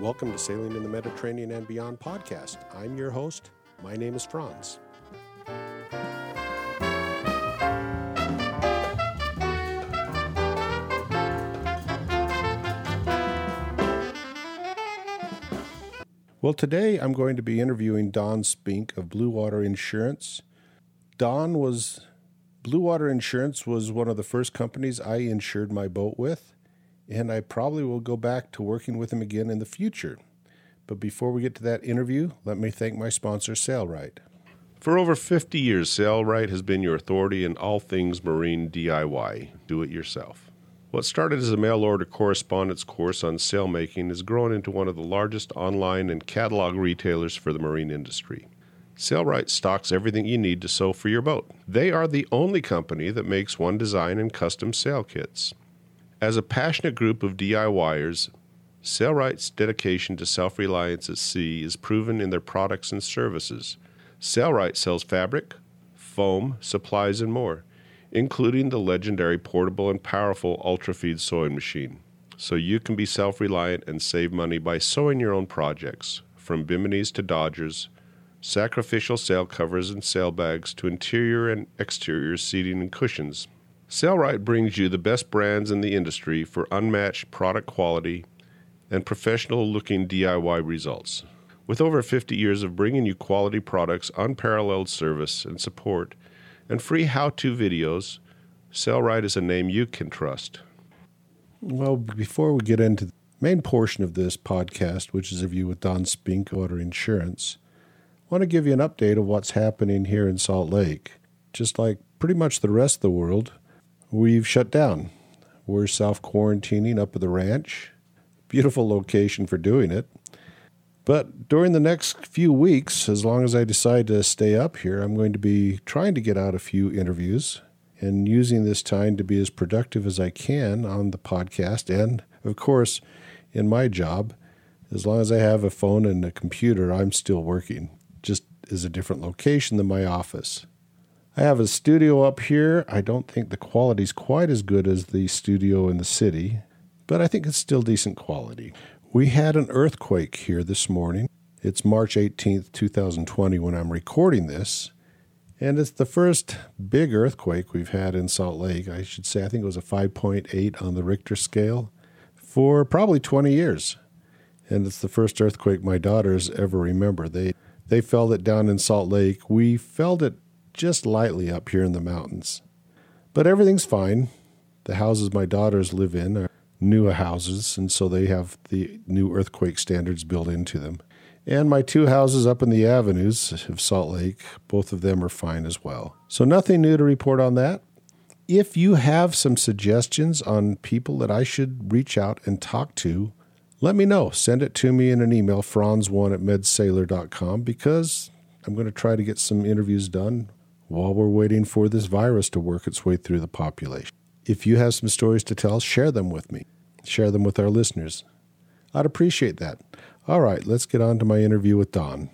Welcome to Sailing in the Mediterranean and Beyond podcast. I'm your host. My name is Franz. Well, today I'm going to be interviewing Don Spink of Blue Water Insurance. Don was Blue Water Insurance was one of the first companies I insured my boat with and I probably will go back to working with him again in the future. But before we get to that interview, let me thank my sponsor, Sailrite. For over 50 years, Sailrite has been your authority in all things marine DIY, do it yourself. What started as a mail order correspondence course on sailmaking has grown into one of the largest online and catalog retailers for the marine industry. Sailrite stocks everything you need to sew for your boat. They are the only company that makes one design and custom sail kits. As a passionate group of DIYers, Sailrite's dedication to self reliance at sea is proven in their products and services. Sailrite sells fabric, foam, supplies, and more, including the legendary portable and powerful UltraFeed sewing machine. So you can be self reliant and save money by sewing your own projects, from biminis to dodgers, sacrificial sail covers and sail bags to interior and exterior seating and cushions. Sailrite brings you the best brands in the industry for unmatched product quality and professional looking DIY results. With over 50 years of bringing you quality products, unparalleled service and support, and free how to videos, Sailrite is a name you can trust. Well, before we get into the main portion of this podcast, which is a view with Don Spink, Auto Insurance, I want to give you an update of what's happening here in Salt Lake. Just like pretty much the rest of the world, we've shut down. We're self quarantining up at the ranch. Beautiful location for doing it. But during the next few weeks, as long as I decide to stay up here, I'm going to be trying to get out a few interviews and using this time to be as productive as I can on the podcast. And of course, in my job, as long as I have a phone and a computer, I'm still working, just is a different location than my office. I have a studio up here. I don't think the quality's quite as good as the studio in the city, but I think it's still decent quality. We had an earthquake here this morning. It's March 18th, 2020, when I'm recording this. And it's the first big earthquake we've had in Salt Lake. I should say, I think it was a 5.8 on the Richter scale for probably 20 years. And it's the first earthquake my daughters ever remember. They, they felt it down in Salt Lake. We felt it just lightly up here in the mountains. But everything's fine. The houses my daughters live in are new houses, and so they have the new earthquake standards built into them. And my two houses up in the avenues of Salt Lake, both of them are fine as well. So nothing new to report on that. If you have some suggestions on people that I should reach out and talk to, let me know. Send it to me in an email, franz1 at medsailor.com, because I'm going to try to get some interviews done while we're waiting for this virus to work its way through the population. If you have some stories to tell, share them with me. Share them with our listeners. I'd appreciate that. All right, let's get on to my interview with Don.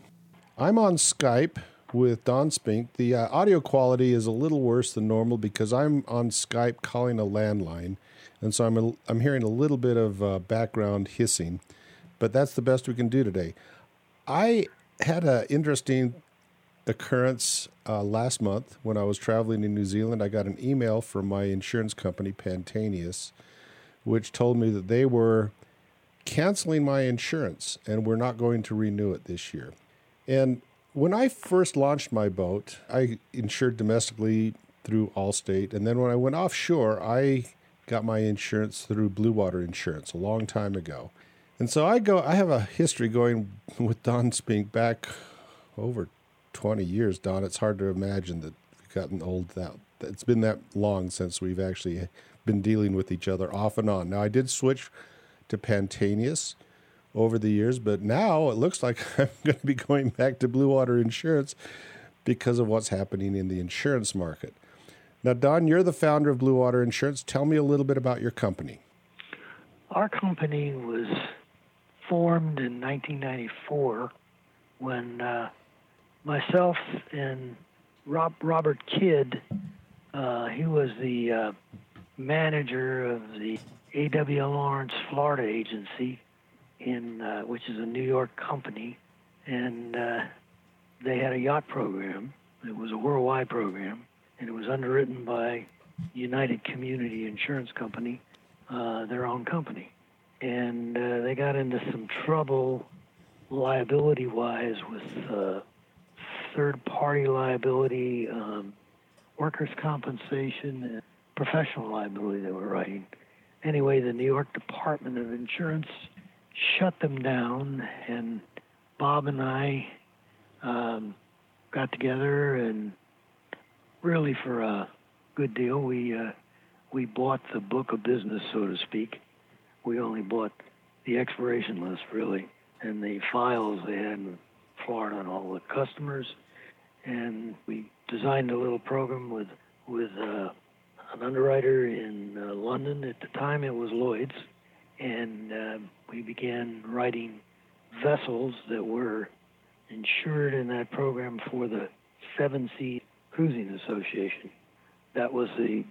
I'm on Skype with Don Spink. The uh, audio quality is a little worse than normal because I'm on Skype calling a landline, and so I'm a, I'm hearing a little bit of uh, background hissing, but that's the best we can do today. I had an interesting occurrence uh, last month when I was traveling in New Zealand. I got an email from my insurance company, Pantaenius, which told me that they were canceling my insurance and we're not going to renew it this year. And when I first launched my boat, I insured domestically through Allstate. And then when I went offshore, I got my insurance through Blue Water Insurance a long time ago. And so I go I have a history going with Don Spink back over 20 years, Don, it's hard to imagine that we've gotten old that it's been that long since we've actually been dealing with each other off and on. Now, I did switch to Pantaenius over the years, but now it looks like I'm going to be going back to Blue Water Insurance because of what's happening in the insurance market. Now, Don, you're the founder of Blue Water Insurance. Tell me a little bit about your company. Our company was formed in 1994 when uh, myself and Rob, Robert Kidd, uh, he was the uh, manager of the A.W. Lawrence Florida agency, in uh, which is a New York company, and uh, they had a yacht program. It was a worldwide program, and it was underwritten by United Community Insurance Company, uh, their own company, and uh, they got into some trouble liability-wise with uh, third-party liability, um, workers' compensation, professional liability they were writing. Anyway, the New York Department of Insurance shut them down, and Bob and I um, got together and really for a good deal, we uh, we bought the book of business, so to speak. We only bought the expiration list, really, and the files they had in Florida on all the customers, and we designed a little program with with uh, an underwriter in uh, London. At the time, it was Lloyd's, and uh, we began writing vessels that were insured in that program for the Seven Seas Cruising Association. That was the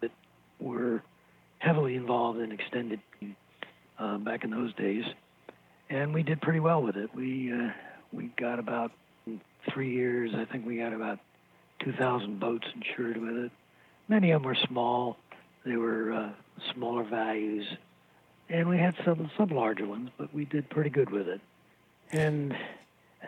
that were heavily involved in extended uh, back in those days, and we did pretty well with it. We uh, we got about three years. I think we got about 2,000 boats insured with it. Many of them were small. They were uh, smaller values, and we had some some larger ones, but we did pretty good with it. And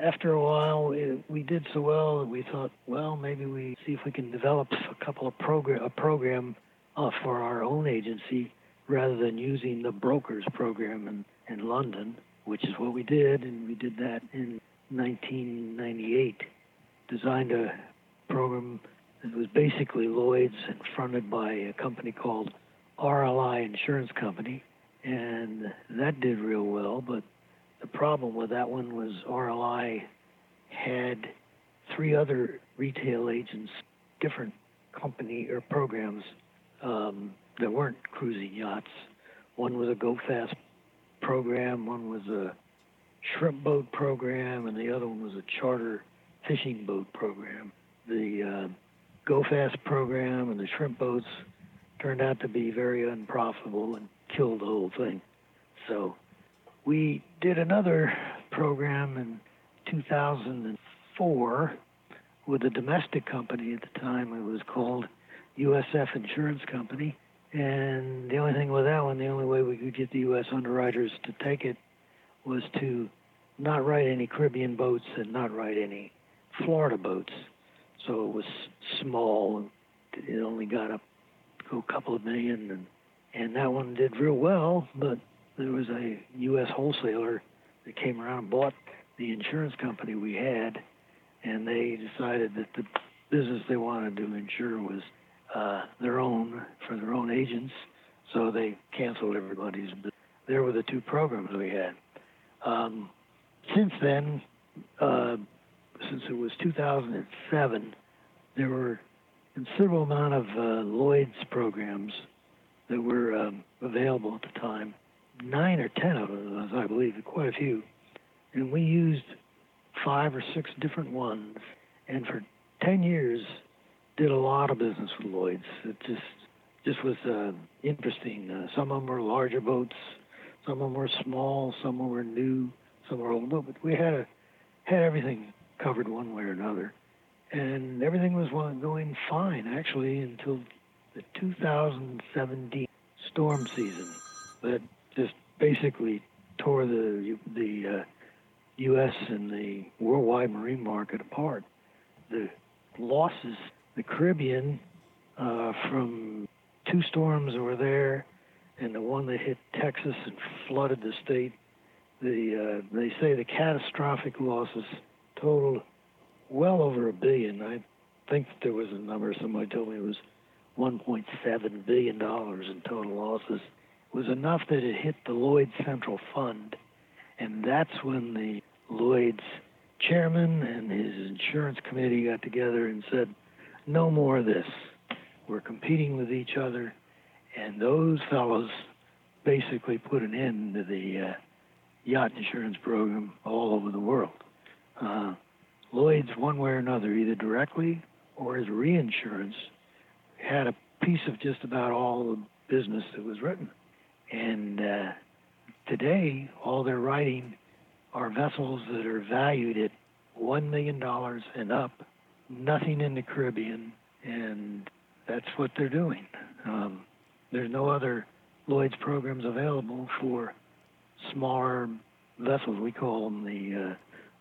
after a while, it, we did so well that we thought, well, maybe we see if we can develop a couple of program a program uh, for our own agency rather than using the brokers program in, in London, which is what we did, and we did that in 1998. Designed a program that was basically Lloyd's and fronted by a company called RLI Insurance Company, and that did real well, but the problem with that one was RLI had three other retail agents, different company or programs um, that weren't cruising yachts. One was a Go Fast program, one was a shrimp boat program, and the other one was a charter fishing boat program. The uh, Go Fast program and the shrimp boats turned out to be very unprofitable and killed the whole thing. So we did another program in 2004 with a domestic company at the time. It was called USF Insurance Company. And the only thing with that one, the only way we could get the U.S. underwriters to take it was to not write any Caribbean boats and not write any Florida boats. So it was small. It only got up to a couple of million, and and that one did real well. But there was a U.S. wholesaler that came around and bought the insurance company we had, and they decided that the business they wanted to insure was uh, their own for their own agents, so they canceled everybody's. There were the two programs we had. Um, since then, uh, since it was 2007, there were a considerable amount of uh, Lloyd's programs that were um, available at the time nine or ten of them, I believe, quite a few. And we used five or six different ones. And for 10 years, did a lot of business with Lloyd's. It just just was uh, interesting. Uh, some of them were larger boats, some of them were small, some of them were new, some were old. But we had a, had everything covered one way or another, and everything was going fine actually until the 2017 storm season. that just basically tore the the uh, U.S. and the worldwide marine market apart. The losses, the Caribbean, uh, from two storms were there, and the one that hit Texas and flooded the state. The uh, they say the catastrophic losses totaled well over a billion. I think there was a number somebody told me it was 1.7 billion dollars in total losses It was enough that it hit the Lloyd's Central Fund. And that's when the Lloyd's chairman and his insurance committee got together and said, no more of this. We're competing with each other. And those fellows basically put an end to the uh, yacht insurance program all over the world. Uh, Lloyd's, one way or another, either directly or as reinsurance, had a piece of just about all the business that was written. And uh, today, all they're writing are vessels that are valued at $1 million and up, nothing in the Caribbean, and that's what they're doing. Um, there's no other Lloyd's programs available for smaller vessels. We call them the uh,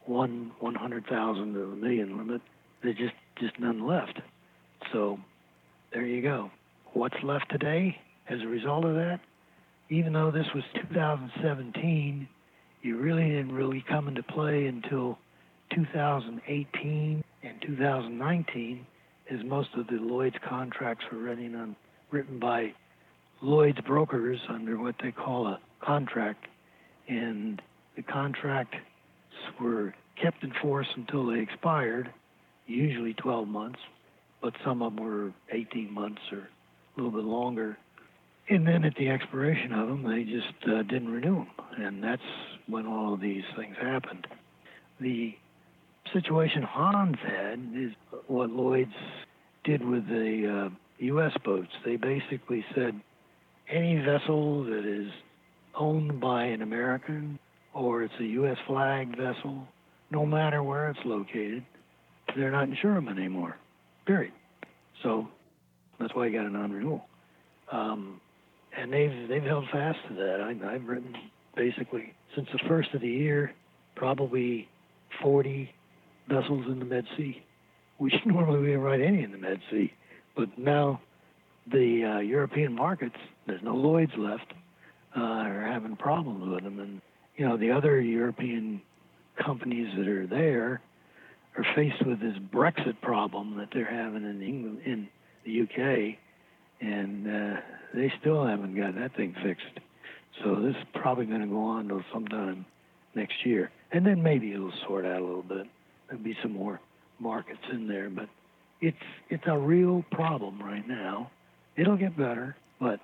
one 100,000 to a million limit. There's just, just none left. So there you go. What's left today as a result of that? Even though this was 2017, you really didn't really come into play until 2018 and 2019, as most of the Lloyd's contracts were written on written by Lloyd's brokers under what they call a contract, and the contracts were kept in force until they expired, usually 12 months, but some of them were 18 months or a little bit longer. And then at the expiration of them, they just uh, didn't renew them, and that's when all of these things happened. The situation Hans had is what Lloyd's did with the uh, U.S. boats. They basically said any vessel that is owned by an American or it's a U.S. flagged vessel, no matter where it's located, they're not insuring them anymore. Period. So that's why you got a non-renewal. Um, and they've they've held fast to that. I, I've written basically since the first of the year, probably 40 vessels in the Med Sea, which normally we don't write any in the Med Sea. But now the uh, European markets, there's no Lloyd's left, uh, are having problems with them. And, you know, the other European companies that are there are faced with this Brexit problem that they're having in England, in the UK, and uh, they still haven't got that thing fixed. So this is probably going to go on till sometime next year, and then maybe it'll sort out a little bit. There'll be some more markets in there, but it's it's a real problem right now. It'll get better, but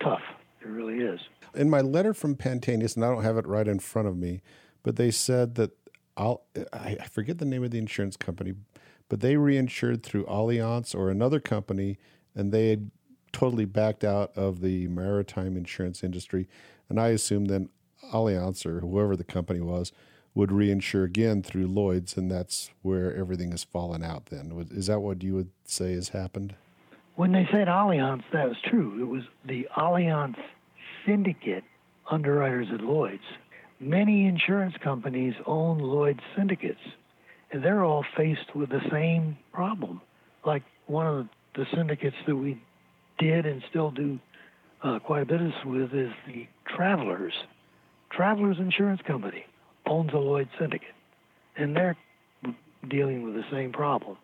tough. It really is. In my letter from Pantaenius, and I don't have it right in front of me, but they said that I'll, I forget the name of the insurance company, but they reinsured through Allianz or another company, and they had totally backed out of the maritime insurance industry. And I assume then Allianz or whoever the company was would reinsure again through Lloyd's, and that's where everything has fallen out. Then is that what you would say has happened? When they said Allianz, that was true. It was the Allianz syndicate underwriters at Lloyd's. Many insurance companies own Lloyd's syndicates, and they're all faced with the same problem. Like one of the syndicates that we did and still do uh, quite a bit with is the Travelers. Travelers Insurance Company owns a Lloyd syndicate, and they're dealing with the same problem.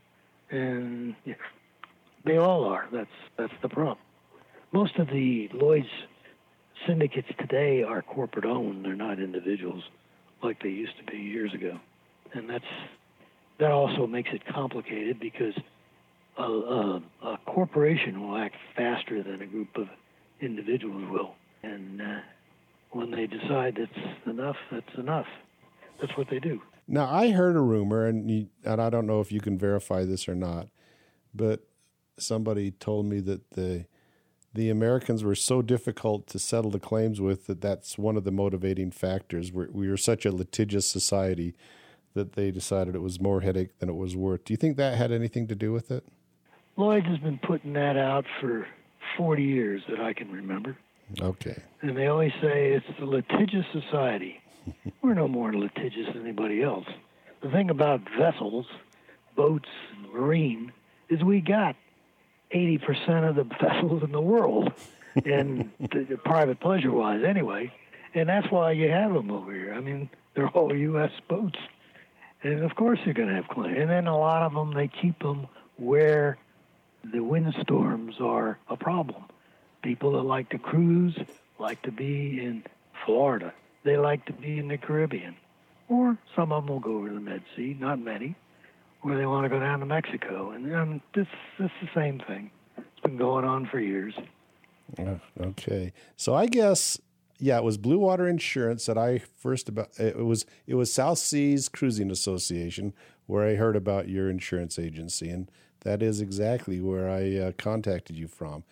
And they all are. That's that's the problem. Most of the Lloyd's syndicates today are corporate owned. They're not individuals like they used to be years ago, and that's that also makes it complicated because a, a, a corporation will act faster than a group of individuals will, and uh, when they decide it's enough, that's enough. That's what they do. Now, I heard a rumor, and you, and I don't know if you can verify this or not, but somebody told me that the the Americans were so difficult to settle the claims with that that's one of the motivating factors. We're, we are such a litigious society that they decided it was more headache than it was worth. Do you think that had anything to do with it? Lloyd has been putting that out for 40 years that I can remember. Okay. And they always say it's a litigious society. We're no more litigious than anybody else. The thing about vessels, boats, and marine, is we got 80% of the vessels in the world, and the, the private pleasure wise anyway. And that's why you have them over here. I mean, they're all U.S. boats. And of course you're going to have claims. And then a lot of them, they keep them where the windstorms are a problem. People that like to cruise like to be in Florida. They like to be in the Caribbean. Or some of them will go over to the Med Sea, not many where they want to go down to Mexico. And um, this, this is the same thing. It's been going on for years. Okay. So I guess yeah, it was Blue Water Insurance that I first about it was it was South Seas Cruising Association where I heard about your insurance agency and that is exactly where I uh, contacted you from.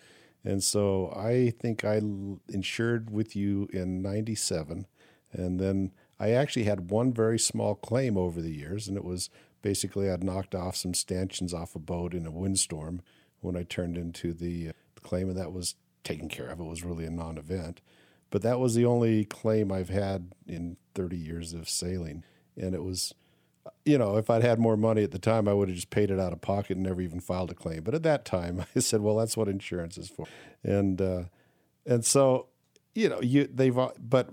And so I think I insured with you in 97. And then I actually had one very small claim over the years, and it was basically I'd knocked off some stanchions off a boat in a windstorm when I turned into the, uh, claim, and that was taken care of. It was really a non event. But that was the only claim I've had in 30 years of sailing. And it was, you know, if I'd had more money at the time, I would have just paid it out of pocket and never even filed a claim. But at that time, I said, well, that's what insurance is for. And, uh, and so, you know, you, they've, but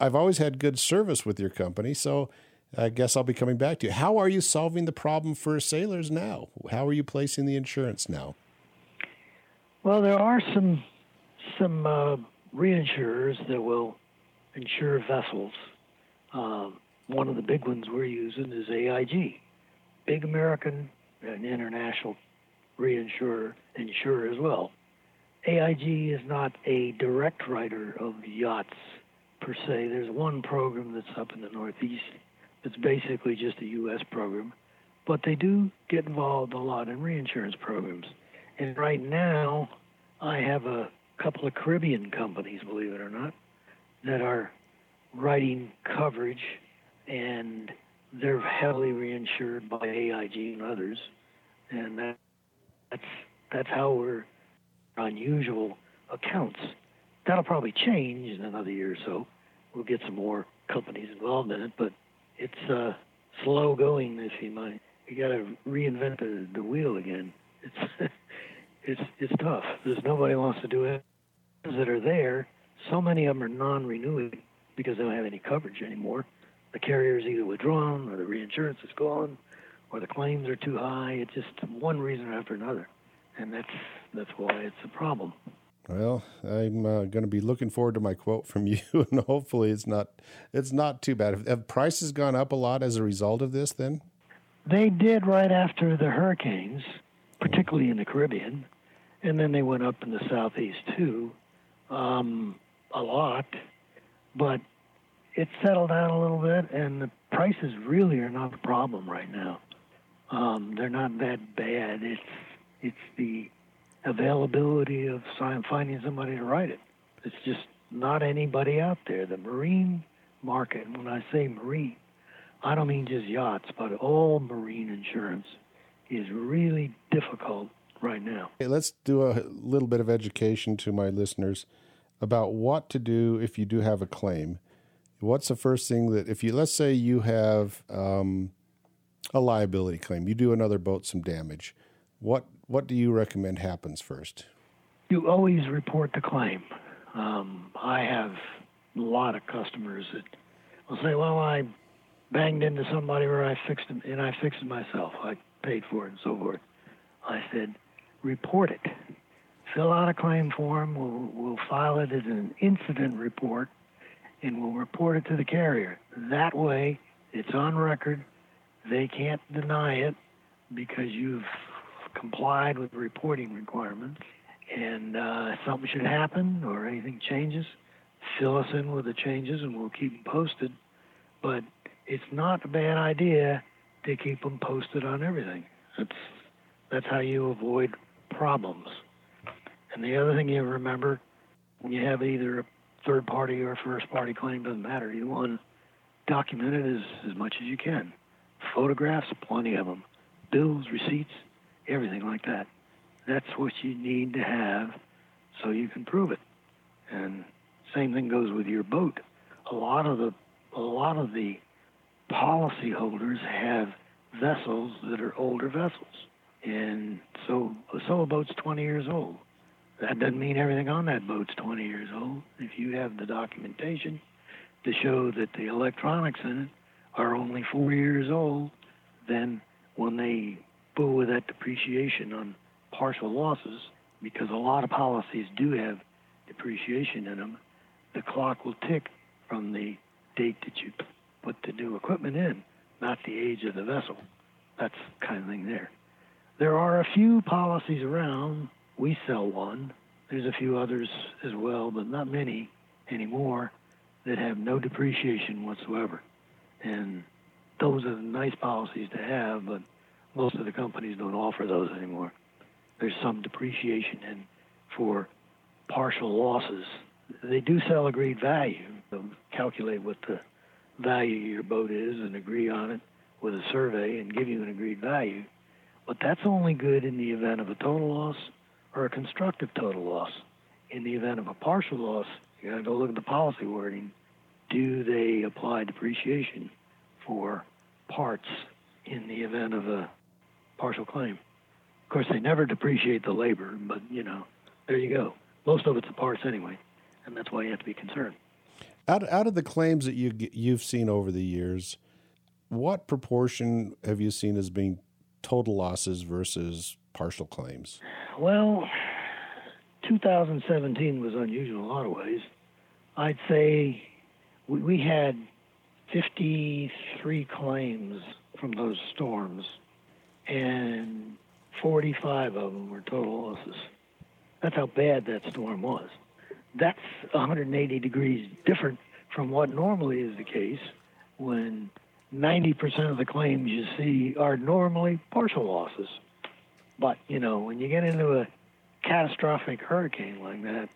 I've always had good service with your company. So I guess I'll be coming back to you. How are you solving the problem for sailors now? How are you placing the insurance now? Well, there are some some uh, reinsurers that will insure vessels. Um, one of the big ones we're using is AIG, big American and international reinsurer, insurer as well. AIG is not a direct writer of yachts per se. There's one program that's up in the Northeast it's basically just a U.S. program, but they do get involved a lot in reinsurance programs. And right now, I have a couple of Caribbean companies, believe it or not, that are writing coverage, and they're heavily reinsured by AIG and others, and that, that's that's how we're unusual accounts. That'll probably change in another year or so. We'll get some more companies involved in it, but it's uh, slow going, if you might. You got to reinvent the, the wheel again. It's it's it's tough. There's nobody wants to do it. That are there, so many of them are non-renewing because they don't have any coverage anymore. The carrier's either withdrawn, or the reinsurance is gone, or the claims are too high. It's just one reason after another, and that's that's why it's a problem. Well, I'm uh, going to be looking forward to my quote from you, and hopefully it's not it's not too bad. Have, have prices gone up a lot as a result of this? Then they did right after the hurricanes, particularly in the Caribbean, and then they went up in the southeast too, um, a lot. But it settled down a little bit, and the prices really are not the problem right now. Um, they're not that bad. It's it's the availability of finding somebody to write it. It's just not anybody out there. The marine market, when I say marine, I don't mean just yachts, but all marine insurance is really difficult right now. Hey, let's do a little bit of education to my listeners about what to do if you do have a claim. What's the first thing that, if you, let's say you have um, a liability claim, you do another boat some damage, what what do you recommend happens first? You always report the claim. Um, I have a lot of customers that will say, "Well, I banged into somebody where I fixed it, and I fixed it myself. I paid for it, and so forth." I said, "Report it. Fill out a claim form. We'll, we'll file it as an incident report, and we'll report it to the carrier. That way, it's on record. They can't deny it because you've complied with the reporting requirements. And uh, something should happen or anything changes, fill us in with the changes and we'll keep them posted. But it's not a bad idea to keep them posted on everything. That's that's how you avoid problems. And the other thing you remember when you have either a third party or a first party claim, doesn't matter. You want document it as, as much as you can. Photographs, plenty of them. Bills, receipts, everything like that. That's what you need to have so you can prove it. And same thing goes with your boat. A lot of the a lot of the policyholders have vessels that are older vessels. And so so a boat's 20 years old. That doesn't mean everything on that boat's 20 years old. If you have the documentation to show that the electronics in it are only 4 years old, then when they fool with that depreciation on partial losses because a lot of policies do have depreciation in them. The clock will tick from the date that you put the new equipment in, not the age of the vessel. That's the kind of thing there. There are a few policies around. We sell one. There's a few others as well, but not many anymore that have no depreciation whatsoever. And those are nice policies to have, but most of the companies don't offer those anymore. There's some depreciation in for partial losses. They do sell agreed value. They'll calculate what the value of your boat is and agree on it with a survey and give you an agreed value. But that's only good in the event of a total loss or a constructive total loss. In the event of a partial loss, you got to go look at the policy wording. Do they apply depreciation for parts in the event of a partial claim? Of course, they never depreciate the labor, but you know, there you go. Most of it's the parts anyway, and that's why you have to be concerned. Out out of the claims that you you've seen over the years, what proportion have you seen as being total losses versus partial claims? Well, 2017 was unusual in a lot of ways. I'd say we, we had 53 claims from those storms, and 45 of them were total losses. That's how bad that storm was. That's 180 degrees different from what normally is the case when 90% of the claims you see are normally partial losses. But, you know, when you get into a catastrophic hurricane like that,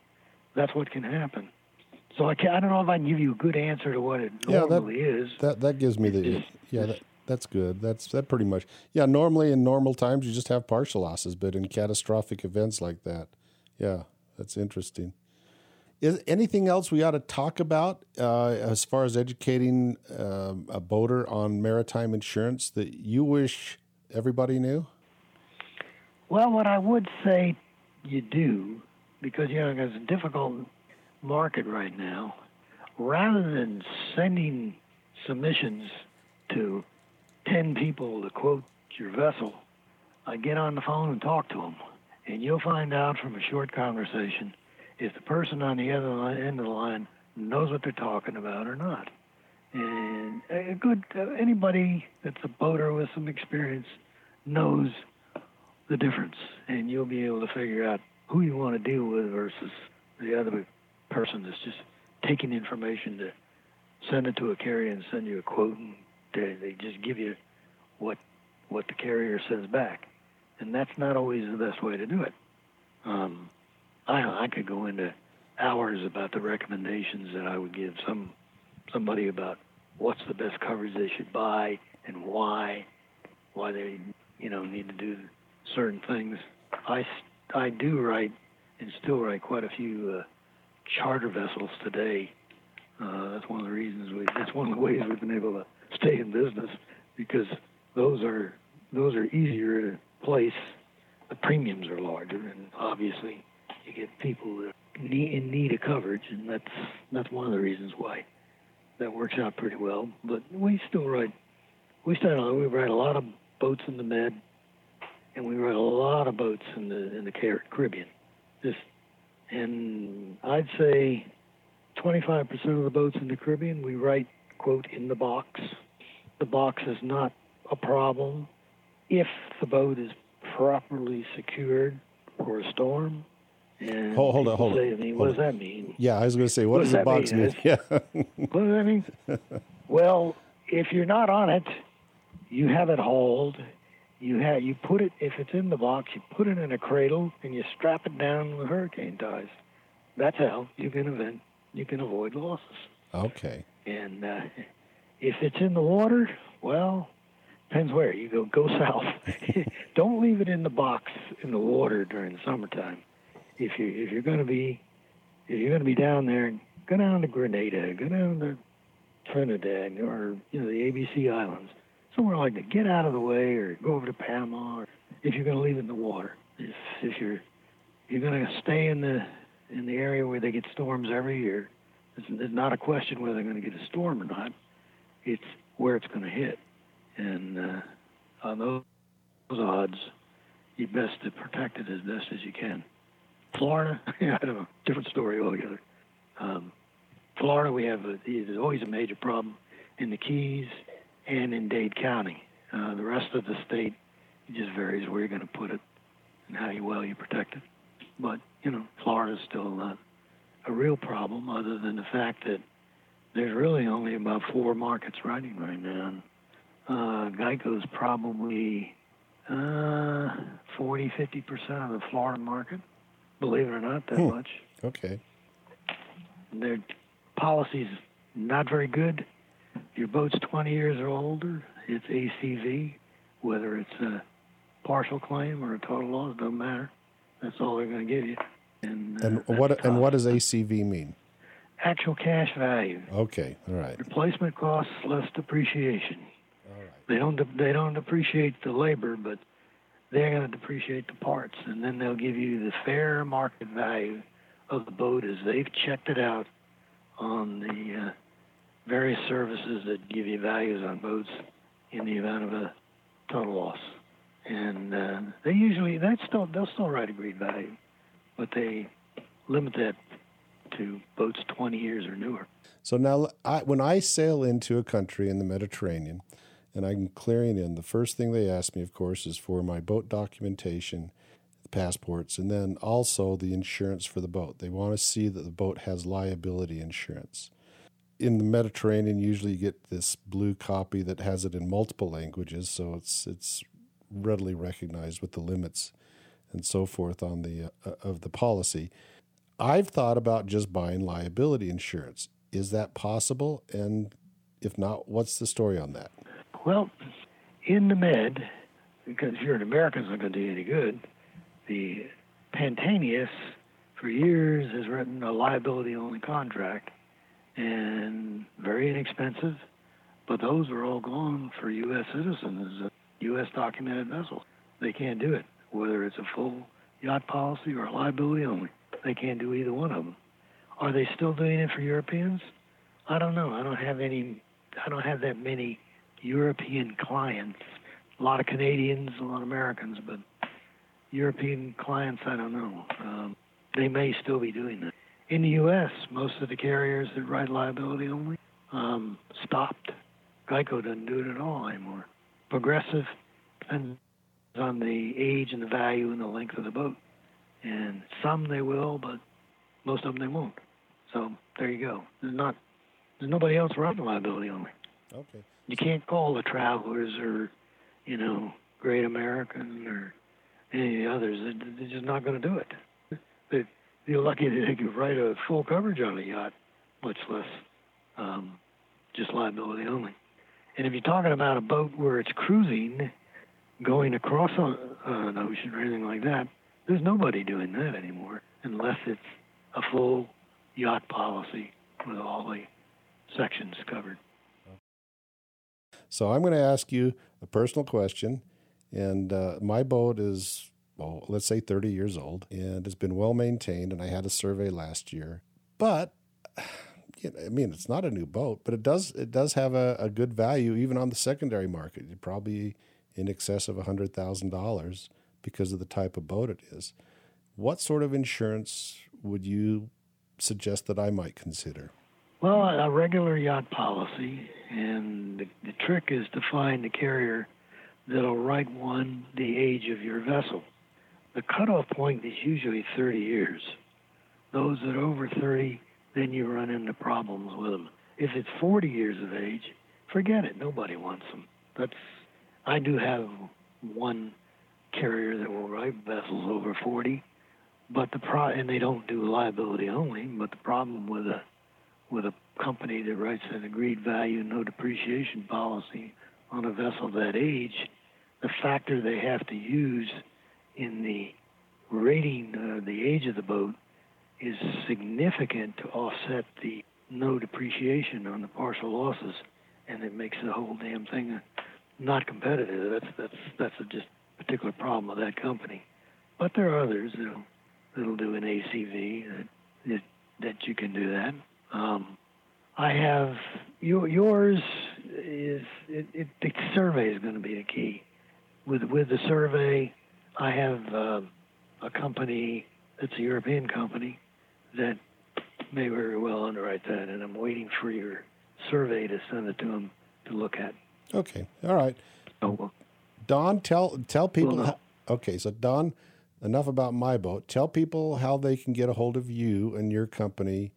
that's what can happen. So I, can, I don't know if I can give you a good answer to what it normally yeah, that, is. That that gives me the yeah that, that's good. That's that pretty much yeah. Normally in normal times you just have partial losses, but in catastrophic events like that, yeah, that's interesting. Is anything else we ought to talk about uh, as far as educating uh, a boater on maritime insurance that you wish everybody knew? Well, what I would say you do, because you know it's a difficult market right now, rather than sending submissions to 10 people to quote your vessel, I get on the phone and talk to them. And you'll find out from a short conversation if the person on the other end of the line knows what they're talking about or not. And a good uh, anybody that's a boater with some experience knows the difference, and you'll be able to figure out who you want to deal with versus the other person that's just taking information to send it to a carrier and send you a quote, and they, they just give you what what the carrier says back, and that's not always the best way to do it. Um, I I could go into hours about the recommendations that I would give some somebody about what's the best coverage they should buy and why, why they you know need to do certain things. I I do write and still write quite a few uh, charter vessels today. Uh, that's one of the reasons we. That's one of the ways we've been able to stay in business because those are those are easier to place. The premiums are larger, and obviously you get people that need, in need of coverage, and that's that's one of the reasons why that works out pretty well. But we still write. We still we write a lot of boats in the Med, and we write a lot of boats in the in the Caribbean. Just and I'd say 25% of the boats in the Caribbean we write quote in the box. The box is not a problem if the boat is properly secured for a storm. And hold, hold on, hold say, on. I mean, what does that mean? Yeah, I was going to say, what, What does does the box mean? mean? Yeah. What does that mean? well, if you're not on it, you have it hauled. You have you put it if it's in the box, you put it in a cradle and you strap it down with hurricane ties. That's how you can event you can avoid losses. okay. And uh, if it's in the water, well, depends where you go. Go south. Don't leave it in the box in the water during the summertime. If you if you're going to be if you're going to be down there, go down to Grenada, go down to Trinidad, or you know the ABC Islands, somewhere like that. Get out of the way, or go over to Panama. Or if you're going to leave it in the water, if if you're you're going to stay in the in the area where they get storms every year, it's, it's not a question whether they're going to get a storm or not. It's where it's going to hit, and uh, on those, those odds, you best to protect it as best as you can. Florida, I don't know, different story altogether. Um, Florida, we have a, there's always a major problem in the Keys and in Dade County. Uh, the rest of the state, it just varies where you're going to put it and how you, well you protect it. But you know, Florida's still not a real problem, other than the fact that there's really only about four markets writing right now. Uh, Geico's probably uh, 40, 50 percent of the Florida market. Believe it or not, that Hmm. much. Okay. Their policy's not very good. Your boat's 20 years or older. It's ACV, whether it's a partial claim or a total loss, doesn't matter. That's all they're going to give you. And, uh, And what and what does ACV mean? Actual cash value. Okay. All right. Replacement costs less depreciation. All right. They don't de- they don't depreciate the labor, but they're going to depreciate the parts, and then they'll give you the fair market value of the boat as they've checked it out on the uh, various services that give you values on boats in the event of a total loss. And uh, they usually that's still they'll still write agreed value, but they limit that to boats 20 years or newer. So now, I, when I sail into a country in the Mediterranean and I'm clearing in, the first thing they ask me, of course, is for my boat documentation, passports, and then also the insurance for the boat. They want to see that the boat has liability insurance. In the Mediterranean, usually you get this blue copy that has it in multiple languages, so it's it's readily recognized with the limits and so forth on the uh, of the policy. I've thought about just buying liability insurance. Is that possible? And if not, what's the story on that? Well, in the Med, because you're an American, it's not going to do any good. The Pantaenius, for years, has written a liability-only contract, and very inexpensive. But those are all gone for U.S. citizens, U.S. documented vessels. They can't do it, whether it's a full yacht policy or a liability only. They can't do either one of them. Are they still doing it for Europeans? I don't know. I don't have any. I don't have that many European clients. A lot of Canadians, a lot of Americans, but European clients, I don't know. Um, they may still be doing that. In the U.S., most of the carriers that write liability only um, stopped. Geico doesn't do it at all anymore. Progressive depends on the age and the value and the length of the boat. And some they will, but most of them they won't. So there you go. There's not. There's nobody else writing liability only. Okay. You can't call the Travelers or, you know, Great American or any of the others. They're, they're just not going to do it. They, you're lucky that they could write a full coverage on a yacht, much less um, just liability only. And if you're talking about a boat where it's cruising, going across a, uh, an ocean or anything like that, there's nobody doing that anymore unless it's a full yacht policy with all the sections covered. So I'm going to ask you a personal question. And uh, my boat is, well, let's say 30 years old and it's been well maintained. And I had a survey last year. But, you know, I mean, it's not a new boat, but it does it does have a, a good value even on the secondary market. It's probably in excess of $100,000 because of the type of boat it is. What sort of insurance would you suggest that I might consider? Well, a regular yacht policy, and the, the trick is to find the carrier that'll write one the age of your vessel. The cutoff point is usually 30 years. Those that are over 30, then you run into problems with them. If it's 40 years of age, forget it. Nobody wants them. That's I do have one carrier that will write vessels over 40, but the pro and they don't do liability only. But the problem with a with a company that writes an agreed value no depreciation policy on a vessel that age, the factor they have to use in the rating uh, the age of the boat is significant to offset the no depreciation on the partial losses, and it makes the whole damn thing not competitive. That's that's that's just particular problem of that company. But there are others that'll, that'll do an ACV that, that you can do that. Um, I have your, yours is it, it, the survey is going to be the key. With with the survey, I have uh, a company that's a European company that may very well underwrite that, and I'm waiting for your survey to send it to them to look at. Okay. All right. So, Don, tell tell people. Well, no. how, okay, so Don, enough about my boat. Tell people how they can get a hold of you and your company,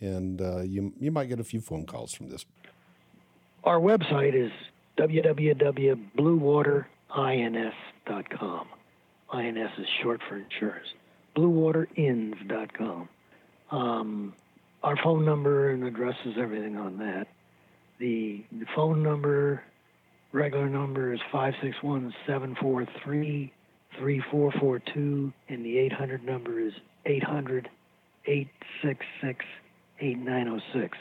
and uh, you you might get a few phone calls from this. our website is www.bluewaterins.com. INS is short for insurance. Bluewaterins.com. Um, our phone number and address is everything on that. The, the phone number, regular number is 561 743 3442, and the 800 number is 800 866 8906.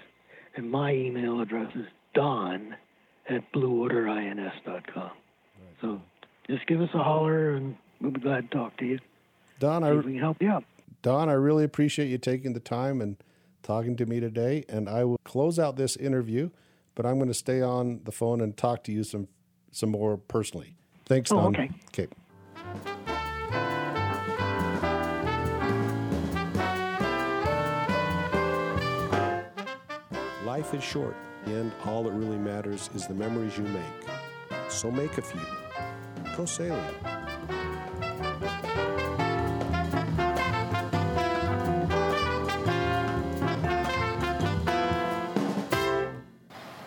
And my email address is don at bluewaterins.com. So just give us a holler and we'll be glad to talk to you. Don, I, can help you out. Don, I really appreciate you taking the time and talking to me today. And I will close out this interview, but I'm going to stay on the phone and talk to you some some more personally. Thanks, Oh, Don. okay. Okay. Life is short, and all that really matters is the memories you make. So make a few. Go sailing.